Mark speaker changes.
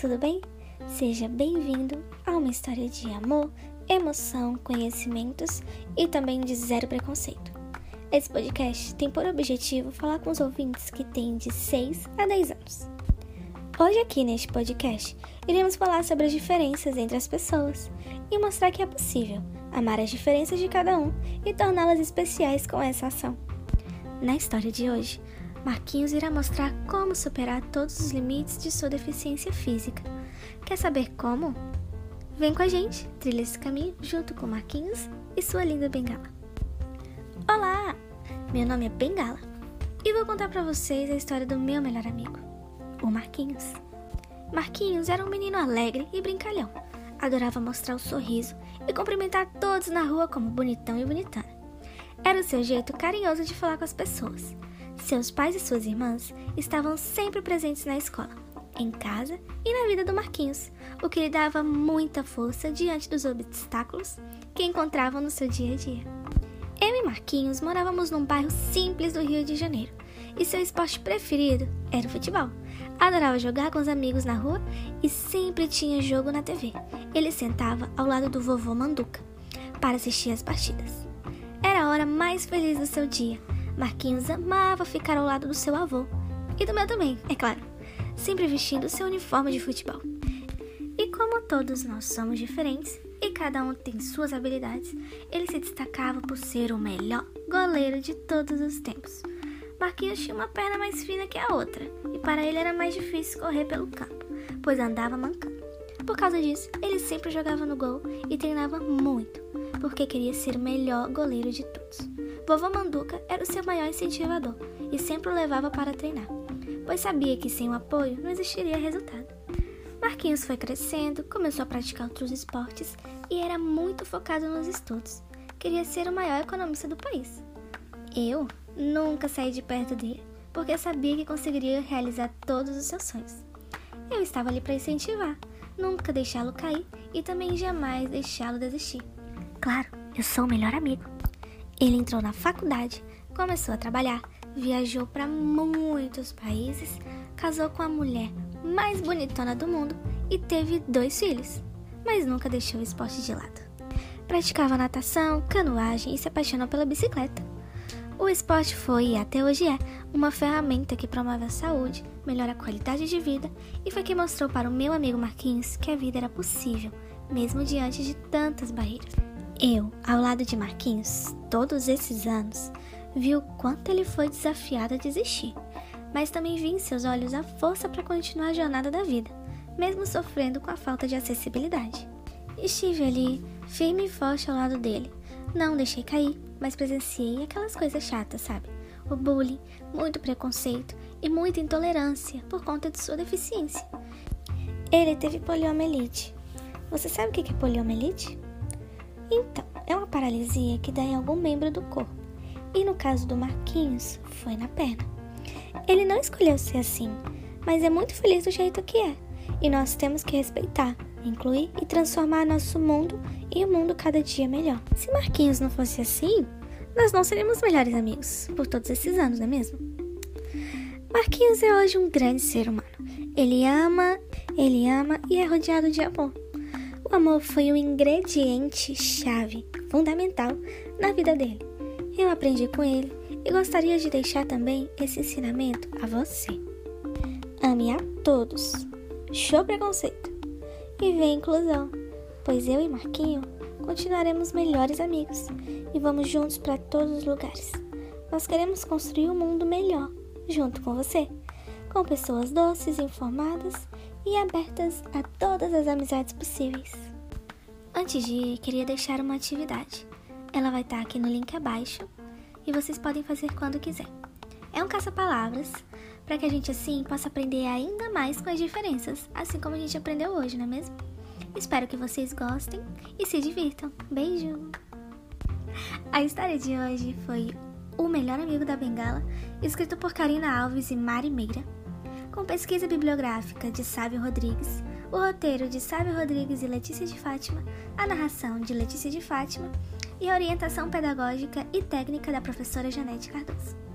Speaker 1: tudo bem? Seja bem-vindo a uma história de amor, emoção, conhecimentos e também de zero preconceito. Esse podcast tem por objetivo falar com os ouvintes que têm de 6 a 10 anos. Hoje, aqui neste podcast, iremos falar sobre as diferenças entre as pessoas e mostrar que é possível amar as diferenças de cada um e torná-las especiais com essa ação. Na história de hoje, Marquinhos irá mostrar como superar todos os limites de sua deficiência física. Quer saber como? Vem com a gente, trilha esse caminho junto com Marquinhos e sua linda bengala. Olá! Meu nome é Bengala e vou contar para vocês a história do meu melhor amigo, o Marquinhos. Marquinhos era um menino alegre e brincalhão. Adorava mostrar o sorriso e cumprimentar todos na rua como bonitão e bonitana. Era o seu jeito carinhoso de falar com as pessoas. Seus pais e suas irmãs estavam sempre presentes na escola, em casa e na vida do Marquinhos, o que lhe dava muita força diante dos obstáculos que encontravam no seu dia a dia. Eu e Marquinhos morávamos num bairro simples do Rio de Janeiro e seu esporte preferido era o futebol. Adorava jogar com os amigos na rua e sempre tinha jogo na TV. Ele sentava ao lado do vovô Manduca para assistir as partidas. Era a hora mais feliz do seu dia Marquinhos amava ficar ao lado do seu avô. E do meu também, é claro. Sempre vestindo seu uniforme de futebol. E como todos nós somos diferentes e cada um tem suas habilidades, ele se destacava por ser o melhor goleiro de todos os tempos. Marquinhos tinha uma perna mais fina que a outra, e para ele era mais difícil correr pelo campo, pois andava mancando. Por causa disso, ele sempre jogava no gol e treinava muito, porque queria ser o melhor goleiro de todos. Vovô Manduca era o seu maior incentivador e sempre o levava para treinar, pois sabia que sem o apoio não existiria resultado. Marquinhos foi crescendo, começou a praticar outros esportes e era muito focado nos estudos. Queria ser o maior economista do país. Eu nunca saí de perto dele, porque sabia que conseguiria realizar todos os seus sonhos. Eu estava ali para incentivar, nunca deixá-lo cair e também jamais deixá-lo desistir. Claro, eu sou o melhor amigo. Ele entrou na faculdade, começou a trabalhar, viajou para muitos países, casou com a mulher mais bonitona do mundo e teve dois filhos, mas nunca deixou o esporte de lado. Praticava natação, canoagem e se apaixonou pela bicicleta. O esporte foi e até hoje é uma ferramenta que promove a saúde, melhora a qualidade de vida e foi que mostrou para o meu amigo Marquinhos que a vida era possível, mesmo diante de tantas barreiras. Eu, ao lado de Marquinhos, todos esses anos, vi o quanto ele foi desafiado a desistir, mas também vi em seus olhos a força para continuar a jornada da vida, mesmo sofrendo com a falta de acessibilidade. Estive ali, firme e forte ao lado dele. Não deixei cair, mas presenciei aquelas coisas chatas, sabe? O bullying, muito preconceito e muita intolerância por conta de sua deficiência. Ele teve poliomielite. Você sabe o que é poliomielite? Então, é uma paralisia que dá em algum membro do corpo. E no caso do Marquinhos, foi na perna. Ele não escolheu ser assim, mas é muito feliz do jeito que é. E nós temos que respeitar, incluir e transformar nosso mundo e o mundo cada dia melhor. Se Marquinhos não fosse assim, nós não seríamos melhores amigos por todos esses anos, não é mesmo? Marquinhos é hoje um grande ser humano. Ele ama, ele ama e é rodeado de amor. O amor foi um ingrediente chave, fundamental na vida dele. Eu aprendi com ele e gostaria de deixar também esse ensinamento a você. Ame a todos, show preconceito e vê inclusão, pois eu e Marquinho continuaremos melhores amigos e vamos juntos para todos os lugares. Nós queremos construir um mundo melhor junto com você, com pessoas doces, informadas e abertas a todas as amizades possíveis. Antes de ir, queria deixar uma atividade. Ela vai estar aqui no link abaixo e vocês podem fazer quando quiser. É um caça-palavras para que a gente assim possa aprender ainda mais com as diferenças, assim como a gente aprendeu hoje, não é mesmo? Espero que vocês gostem e se divirtam. Beijo! A história de hoje foi O Melhor Amigo da Bengala, escrito por Karina Alves e Mari Meira com pesquisa bibliográfica de Sávio Rodrigues, o roteiro de Sávio Rodrigues e Letícia de Fátima, a narração de Letícia de Fátima e a orientação pedagógica e técnica da professora Janete Cardoso.